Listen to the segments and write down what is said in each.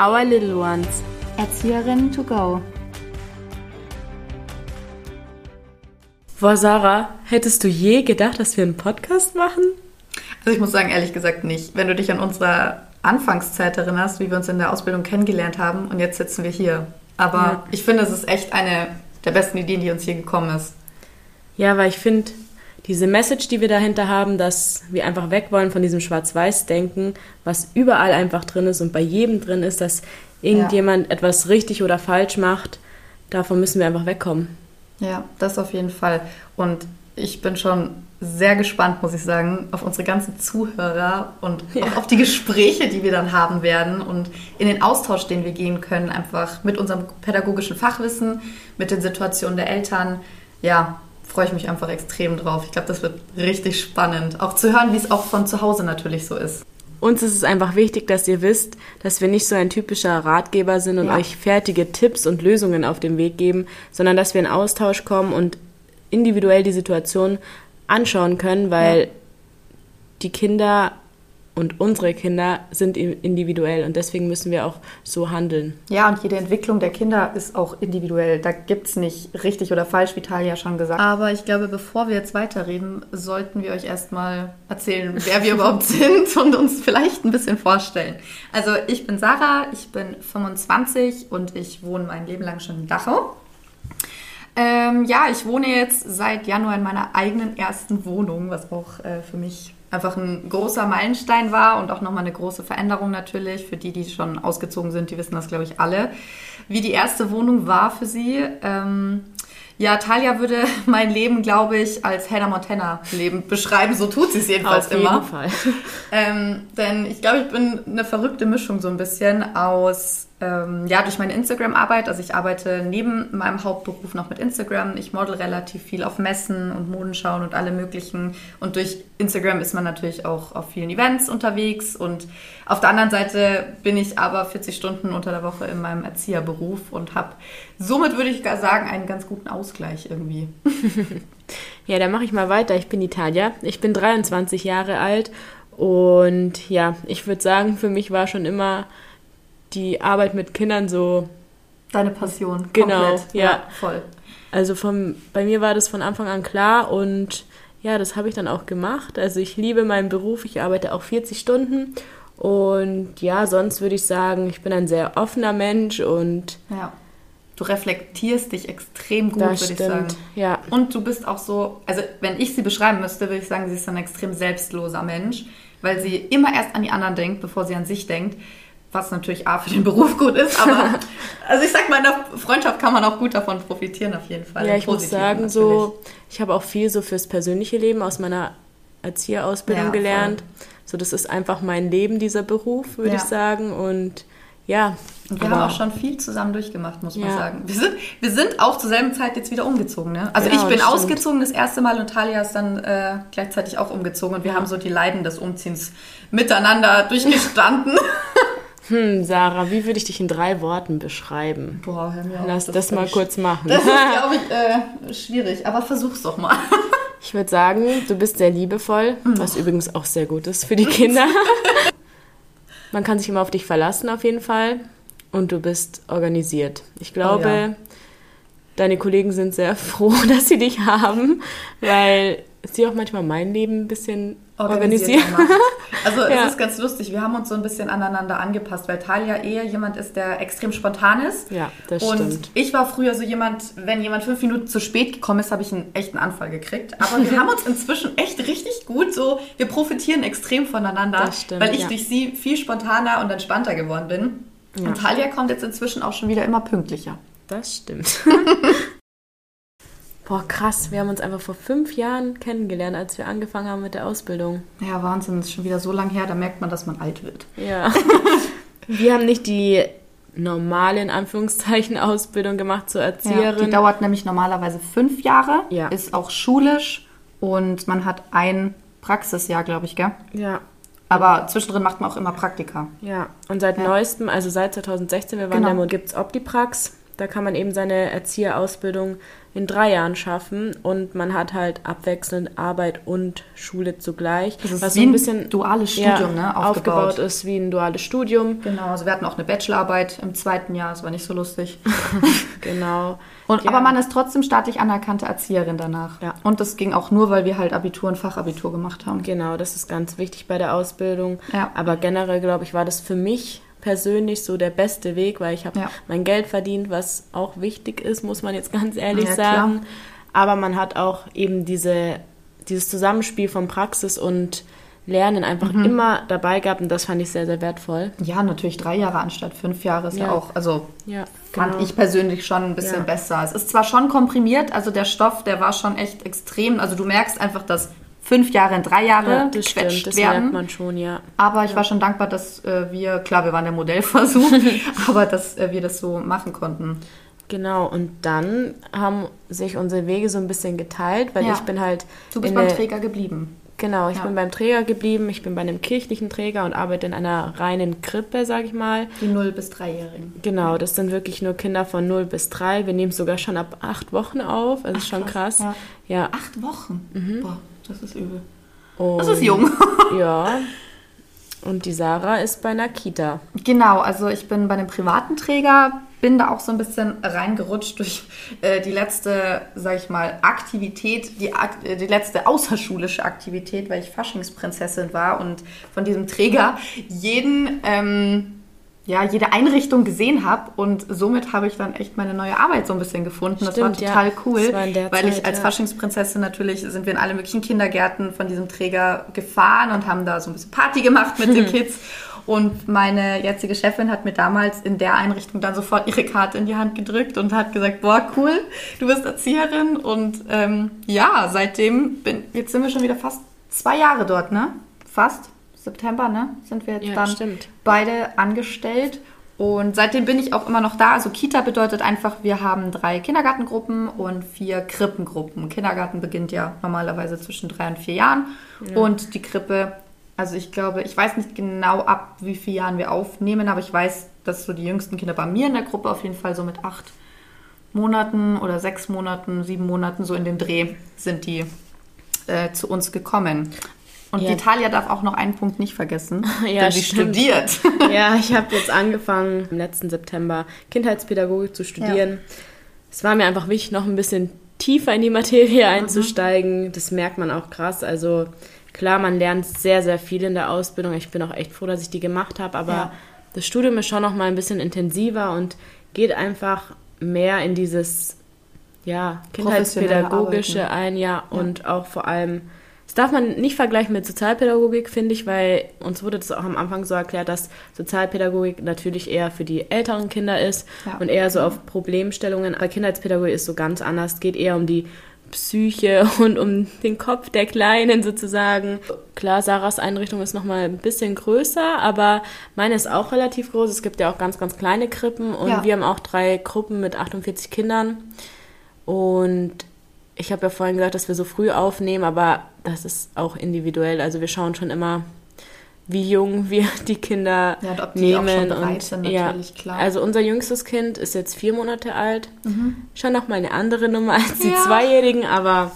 Our Little Ones. Erzieherinnen to go. Boah, Sarah, hättest du je gedacht, dass wir einen Podcast machen? Also ich muss sagen, ehrlich gesagt nicht. Wenn du dich an unsere Anfangszeit erinnerst, wie wir uns in der Ausbildung kennengelernt haben und jetzt sitzen wir hier. Aber ja. ich finde, es ist echt eine der besten Ideen, die uns hier gekommen ist. Ja, weil ich finde, diese Message, die wir dahinter haben, dass wir einfach weg wollen von diesem Schwarz-Weiß-Denken, was überall einfach drin ist und bei jedem drin ist, dass irgendjemand ja. etwas richtig oder falsch macht, davon müssen wir einfach wegkommen. Ja, das auf jeden Fall. Und ich bin schon sehr gespannt, muss ich sagen, auf unsere ganzen Zuhörer und ja. auf die Gespräche, die wir dann haben werden und in den Austausch, den wir gehen können, einfach mit unserem pädagogischen Fachwissen, mit den Situationen der Eltern. Ja, freue ich mich einfach extrem drauf. Ich glaube, das wird richtig spannend. Auch zu hören, wie es auch von zu Hause natürlich so ist. Uns ist es einfach wichtig, dass ihr wisst, dass wir nicht so ein typischer Ratgeber sind und ja. euch fertige Tipps und Lösungen auf den Weg geben, sondern dass wir in Austausch kommen und individuell die Situation anschauen können, weil ja. die Kinder und unsere Kinder sind individuell und deswegen müssen wir auch so handeln. Ja, und jede Entwicklung der Kinder ist auch individuell. Da gibt es nicht richtig oder falsch, wie Talia schon gesagt hat. Aber ich glaube, bevor wir jetzt weiterreden, sollten wir euch erstmal erzählen, wer wir überhaupt sind und uns vielleicht ein bisschen vorstellen. Also ich bin Sarah, ich bin 25 und ich wohne mein Leben lang schon in Dachau. Ähm, ja, ich wohne jetzt seit Januar in meiner eigenen ersten Wohnung, was auch äh, für mich einfach ein großer Meilenstein war und auch nochmal eine große Veränderung natürlich. Für die, die schon ausgezogen sind, die wissen das, glaube ich, alle. Wie die erste Wohnung war für sie. Ähm, ja, Talia würde mein Leben, glaube ich, als Hannah Montana Leben beschreiben. So tut sie es jedenfalls Auf jeden immer. Fall. Ähm, denn ich glaube, ich bin eine verrückte Mischung so ein bisschen aus ähm, ja, durch meine Instagram-Arbeit, also ich arbeite neben meinem Hauptberuf noch mit Instagram. Ich model relativ viel auf Messen und Modenschauen und alle möglichen. Und durch Instagram ist man natürlich auch auf vielen Events unterwegs. Und auf der anderen Seite bin ich aber 40 Stunden unter der Woche in meinem Erzieherberuf und habe somit, würde ich sagen, einen ganz guten Ausgleich irgendwie. ja, dann mache ich mal weiter. Ich bin Italia. Ich bin 23 Jahre alt. Und ja, ich würde sagen, für mich war schon immer die Arbeit mit Kindern so. Deine Passion. Genau, ja. ja. Voll. Also vom, bei mir war das von Anfang an klar und ja, das habe ich dann auch gemacht. Also ich liebe meinen Beruf, ich arbeite auch 40 Stunden und ja, sonst würde ich sagen, ich bin ein sehr offener Mensch und ja. Du reflektierst dich extrem gut, würde ich sagen. Ja. Und du bist auch so, also wenn ich sie beschreiben müsste, würde ich sagen, sie ist ein extrem selbstloser Mensch, weil sie immer erst an die anderen denkt, bevor sie an sich denkt was natürlich A für den Beruf gut ist, aber also ich sag mal, in der Freundschaft kann man auch gut davon profitieren, auf jeden Fall. Ja, ich muss sagen, natürlich. so, ich habe auch viel so fürs persönliche Leben aus meiner Erzieherausbildung ja, gelernt. Voll. So, das ist einfach mein Leben, dieser Beruf, würde ja. ich sagen. Und ja. Und wir haben auch schon viel zusammen durchgemacht, muss man sagen. Wir sind, wir sind auch zur selben Zeit jetzt wieder umgezogen. Ne? Also genau, ich bin ausgezogen das erste Mal und Talia ist dann äh, gleichzeitig auch umgezogen und wir haben so die Leiden des Umziehens miteinander durchgestanden. Hm, Sarah, wie würde ich dich in drei Worten beschreiben? Boah, hör mir auf. Lass das, das mal kurz machen. Das ist, glaube ich, äh, schwierig, aber versuch's doch mal. Ich würde sagen, du bist sehr liebevoll, was oh. übrigens auch sehr gut ist für die Kinder. Man kann sich immer auf dich verlassen, auf jeden Fall. Und du bist organisiert. Ich glaube, oh, ja. deine Kollegen sind sehr froh, dass sie dich haben, weil sie auch manchmal mein Leben ein bisschen organisieren. Also ja. es ist ganz lustig, wir haben uns so ein bisschen aneinander angepasst, weil Talia eher jemand ist, der extrem spontan ist. Ja, das und stimmt. Und ich war früher so jemand, wenn jemand fünf Minuten zu spät gekommen ist, habe ich einen echten Anfall gekriegt. Aber wir haben uns inzwischen echt richtig gut so, wir profitieren extrem voneinander, das stimmt, weil ich ja. durch sie viel spontaner und entspannter geworden bin. Ja. Und Talia kommt jetzt inzwischen auch schon wieder immer pünktlicher. Das stimmt. Boah, krass, wir haben uns einfach vor fünf Jahren kennengelernt, als wir angefangen haben mit der Ausbildung. Ja, Wahnsinn, das ist schon wieder so lang her, da merkt man, dass man alt wird. Ja. wir haben nicht die normale, in Anführungszeichen, Ausbildung gemacht zur Erzieherin. Ja, die dauert nämlich normalerweise fünf Jahre, ja. ist auch schulisch und man hat ein Praxisjahr, glaube ich, gell? Ja. Aber zwischendrin macht man auch immer Praktika. Ja, und seit ja. neuestem, also seit 2016, wir waren genau. da, gibt es Optiprax Da kann man eben seine Erzieherausbildung in drei Jahren schaffen und man hat halt abwechselnd Arbeit und Schule zugleich. Das ist was wie so ein bisschen duales Studium, ja, ne? Aufgebaut. aufgebaut. ist wie ein duales Studium. Genau, also wir hatten auch eine Bachelorarbeit im zweiten Jahr, das war nicht so lustig. genau. Und, ja. Aber man ist trotzdem staatlich anerkannte Erzieherin danach. Ja. Und das ging auch nur, weil wir halt Abitur und Fachabitur gemacht haben. Genau, das ist ganz wichtig bei der Ausbildung. Ja. Aber generell, glaube ich, war das für mich persönlich so der beste Weg, weil ich habe ja. mein Geld verdient, was auch wichtig ist, muss man jetzt ganz ehrlich ja, sagen. Klar. Aber man hat auch eben diese, dieses Zusammenspiel von Praxis und Lernen einfach mhm. immer dabei gehabt und das fand ich sehr, sehr wertvoll. Ja, natürlich drei Jahre anstatt fünf Jahre ist ja, ja auch, also ja, fand genau. ich persönlich schon ein bisschen besser. Es ist zwar schon komprimiert, also der Stoff, der war schon echt extrem, also du merkst einfach, dass fünf Jahre in drei Jahre ja, das stimmt, das werden. merkt man schon, ja. Aber ich ja. war schon dankbar, dass äh, wir, klar, wir waren der Modellversuch, aber dass äh, wir das so machen konnten. Genau, und dann haben sich unsere Wege so ein bisschen geteilt, weil ja. ich bin halt. Du bist beim Träger geblieben. Genau, ich bin beim Träger geblieben, ich bin bei einem kirchlichen Träger und arbeite in einer reinen Krippe, sag ich mal. Die 0- bis 3-Jährigen. Genau, das sind wirklich nur Kinder von 0 bis 3. Wir nehmen sogar schon ab acht Wochen auf, also ist schon krass. krass. Ja. Acht Wochen? Mhm. Boah. Das ist übel. Und, das ist jung. ja. Und die Sarah ist bei einer Kita. Genau, also ich bin bei einem privaten Träger, bin da auch so ein bisschen reingerutscht durch äh, die letzte, sag ich mal, Aktivität, die, äh, die letzte außerschulische Aktivität, weil ich Faschingsprinzessin war und von diesem Träger jeden ähm, ja, jede Einrichtung gesehen habe und somit habe ich dann echt meine neue Arbeit so ein bisschen gefunden. Stimmt, das war total ja. cool, war weil ich als ja. Faschingsprinzessin natürlich sind wir in alle möglichen Kindergärten von diesem Träger gefahren und haben da so ein bisschen Party gemacht mit den Kids. Und meine jetzige Chefin hat mir damals in der Einrichtung dann sofort ihre Karte in die Hand gedrückt und hat gesagt, boah, cool, du bist Erzieherin. Und ähm, ja, seitdem bin, jetzt sind wir schon wieder fast zwei Jahre dort, ne? Fast. September, ne? Sind wir jetzt ja, dann stimmt. beide angestellt. Und seitdem bin ich auch immer noch da. Also Kita bedeutet einfach, wir haben drei Kindergartengruppen und vier Krippengruppen. Kindergarten beginnt ja normalerweise zwischen drei und vier Jahren. Ja. Und die Krippe, also ich glaube, ich weiß nicht genau ab, wie vielen Jahren wir aufnehmen, aber ich weiß, dass so die jüngsten Kinder bei mir in der Gruppe auf jeden Fall so mit acht Monaten oder sechs Monaten, sieben Monaten so in dem Dreh sind die äh, zu uns gekommen. Und ja. Italia darf auch noch einen Punkt nicht vergessen, ja, denn sie stimmt. studiert. Ja, ich habe jetzt angefangen, im letzten September Kindheitspädagogik zu studieren. Ja. Es war mir einfach wichtig, noch ein bisschen tiefer in die Materie mhm. einzusteigen. Mhm. Das merkt man auch krass. Also klar, man lernt sehr, sehr viel in der Ausbildung. Ich bin auch echt froh, dass ich die gemacht habe, aber ja. das Studium ist schon noch mal ein bisschen intensiver und geht einfach mehr in dieses ja, Kindheitspädagogische ein, ja, und auch vor allem das darf man nicht vergleichen mit Sozialpädagogik, finde ich, weil uns wurde das auch am Anfang so erklärt, dass Sozialpädagogik natürlich eher für die älteren Kinder ist ja. und eher so auf Problemstellungen. Aber Kindheitspädagogik ist so ganz anders. Es geht eher um die Psyche und um den Kopf der Kleinen sozusagen. Klar, Sarahs Einrichtung ist nochmal ein bisschen größer, aber meine ist auch relativ groß. Es gibt ja auch ganz, ganz kleine Krippen und ja. wir haben auch drei Gruppen mit 48 Kindern. Und ich habe ja vorhin gesagt, dass wir so früh aufnehmen, aber das ist auch individuell. Also wir schauen schon immer, wie jung wir die Kinder ja, und ob die nehmen. Auch schon bereit und, sind, natürlich, ja, klar. Also unser jüngstes Kind ist jetzt vier Monate alt. Mhm. Schon nochmal eine andere Nummer als die ja. Zweijährigen, aber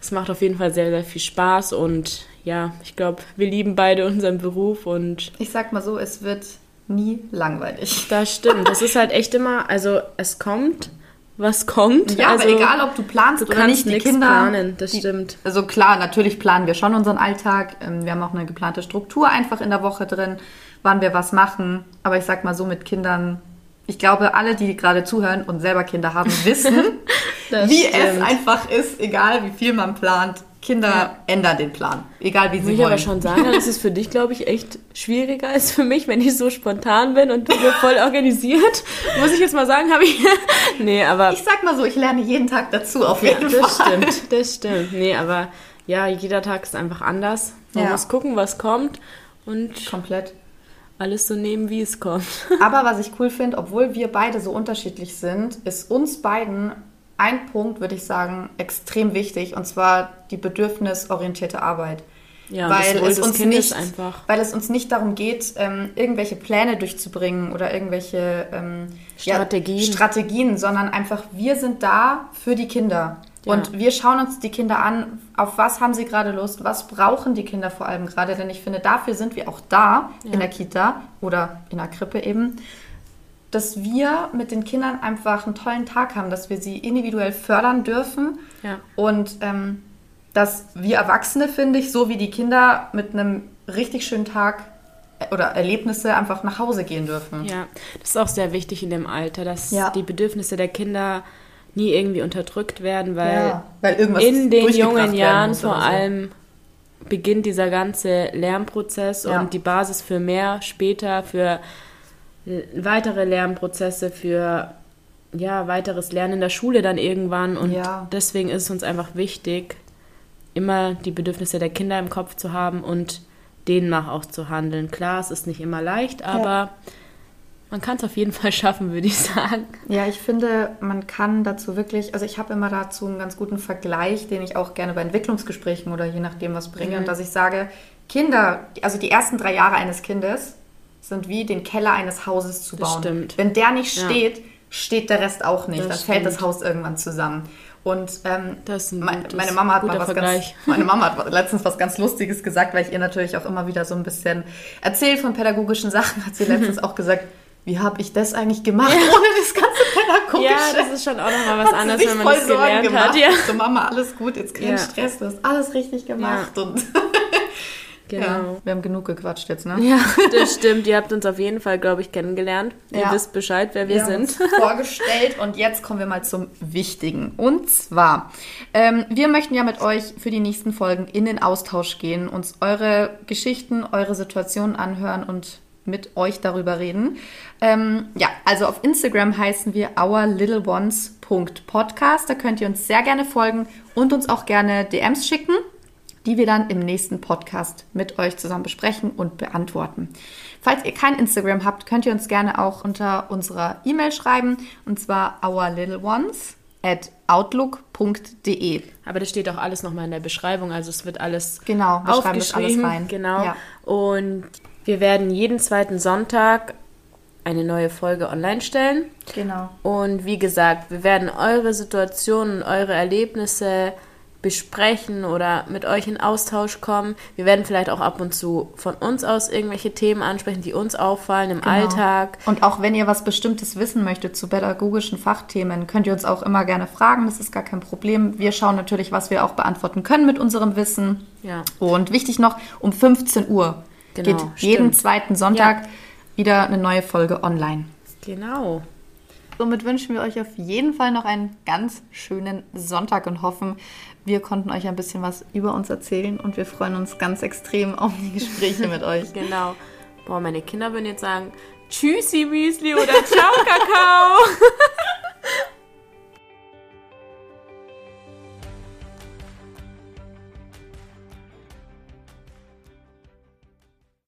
es macht auf jeden Fall sehr, sehr viel Spaß und ja, ich glaube, wir lieben beide unseren Beruf und. Ich sag mal so, es wird nie langweilig. Das stimmt. Das ist halt echt immer, also es kommt was kommt. Ja, also, aber egal, ob du planst du oder nicht, die Kinder planen, das die, stimmt. Also klar, natürlich planen wir schon unseren Alltag. Ähm, wir haben auch eine geplante Struktur einfach in der Woche drin, wann wir was machen. Aber ich sag mal so mit Kindern, ich glaube, alle, die gerade zuhören und selber Kinder haben, wissen, wie stimmt. es einfach ist, egal wie viel man plant. Kinder ja. ändern den Plan, egal wie sie Muss wollen. Ich aber schon sagen, das ist für dich, glaube ich, echt schwieriger als für mich, wenn ich so spontan bin und du mir voll organisiert. Muss ich jetzt mal sagen, habe ich. nee, aber. Ich sag mal so, ich lerne jeden Tag dazu auf jeden ja, das Fall. Das stimmt, das stimmt. Nee, aber ja, jeder Tag ist einfach anders. Man ja. muss gucken, was kommt und. Komplett. Alles so nehmen, wie es kommt. aber was ich cool finde, obwohl wir beide so unterschiedlich sind, ist uns beiden ein Punkt, würde ich sagen, extrem wichtig, und zwar die bedürfnisorientierte Arbeit. Ja, weil das es uns Kindes nicht, einfach. weil es uns nicht darum geht, ähm, irgendwelche Pläne durchzubringen oder irgendwelche ähm, Strategien. Ja, Strategien, sondern einfach wir sind da für die Kinder. Ja. Und wir schauen uns die Kinder an, auf was haben sie gerade Lust, was brauchen die Kinder vor allem gerade, denn ich finde, dafür sind wir auch da in der Kita oder in der Krippe eben, dass wir mit den Kindern einfach einen tollen Tag haben, dass wir sie individuell fördern dürfen Ja. und ähm, dass wir Erwachsene, finde ich, so wie die Kinder mit einem richtig schönen Tag äh, oder Erlebnisse einfach nach Hause gehen dürfen. Ja, das ist auch sehr wichtig in dem Alter, dass Ja. die Bedürfnisse der Kinder nie irgendwie unterdrückt werden, weil Ja, weil irgendwas in den jungen Jahren vor so. allem beginnt dieser ganze Lernprozess Ja. und die Basis für mehr später, für weitere Lernprozesse, für ja, weiteres Lernen in der Schule dann irgendwann. Und Ja. deswegen ist es uns einfach wichtig, immer die Bedürfnisse der Kinder im Kopf zu haben und denen nach auch zu handeln. Klar, es ist nicht immer leicht, aber man kann es auf jeden Fall schaffen, würde ich sagen. Ja, ich finde, man kann dazu wirklich, also ich habe immer dazu einen ganz guten Vergleich, den ich auch gerne bei Entwicklungsgesprächen oder je nachdem was bringe, Mhm. und dass ich sage, Kinder, also die ersten drei Jahre eines Kindes sind wie den Keller eines Hauses zu Das bauen. stimmt. Wenn der nicht Ja. steht, steht der Rest auch nicht. Das Dann fällt das stimmt. Haus irgendwann zusammen. Und ähm, Das mein, meine Mama hat mal was Vergleich. ganz, meine Mama hat letztens was ganz Lustiges gesagt, weil ich ihr natürlich auch immer wieder so ein bisschen erzähle von pädagogischen Sachen. Hat sie letztens auch gesagt, wie habe ich das eigentlich gemacht ohne das ganze pädagogische? Ja, das ist schon auch nochmal was anderes, sich wenn man voll das Sorgen gelernt gemacht. hat. Ja. So, Mama, alles gut, jetzt kein Ja. Stress, du hast alles richtig gemacht. Und ja, Genau. wir haben genug gequatscht jetzt, ne? Ja, das stimmt. Ihr habt uns auf jeden Fall, glaube ich, kennengelernt. Ihr Ja. wisst Bescheid, wer wir, haben sind. uns vorgestellt und jetzt kommen wir mal zum Wichtigen. Und zwar, ähm, wir möchten ja mit euch für die nächsten Folgen in den Austausch gehen, uns eure Geschichten, eure Situationen anhören und mit euch darüber reden. Ähm, ja, also auf Instagram heißen wir ourlittleones.podcast. Da könnt ihr uns sehr gerne folgen und uns auch gerne DMs schicken die wir dann im nächsten Podcast mit euch zusammen besprechen und beantworten. Falls ihr kein Instagram habt, könnt ihr uns gerne auch unter unserer E-Mail schreiben und zwar ourlittleones at outlook.de. Aber das steht auch alles nochmal in der Beschreibung. Also es wird alles Genau, wir aufgeschrieben. alles rein. Genau. Ja. Und wir werden jeden zweiten Sonntag eine neue Folge online stellen. Genau. Und wie gesagt, wir werden eure Situationen, eure Erlebnisse besprechen oder mit euch in Austausch kommen. Wir werden vielleicht auch ab und zu von uns aus irgendwelche Themen ansprechen, die uns auffallen im Genau. Alltag. Und auch wenn ihr was Bestimmtes wissen möchtet zu pädagogischen Fachthemen, könnt ihr uns auch immer gerne fragen. Das ist gar kein Problem. Wir schauen natürlich, was wir auch beantworten können mit unserem Wissen. Ja. Und wichtig noch, um 15 Uhr Genau, geht jeden stimmt. zweiten Sonntag wieder eine neue Folge online. Genau. Somit wünschen wir euch auf jeden Fall noch einen ganz schönen Sonntag und hoffen, wir konnten euch ein bisschen was über uns erzählen und wir freuen uns ganz extrem auf die Gespräche mit euch. Genau. Boah, meine Kinder würden jetzt sagen, Tschüssi Müsli oder Ciao Kakao.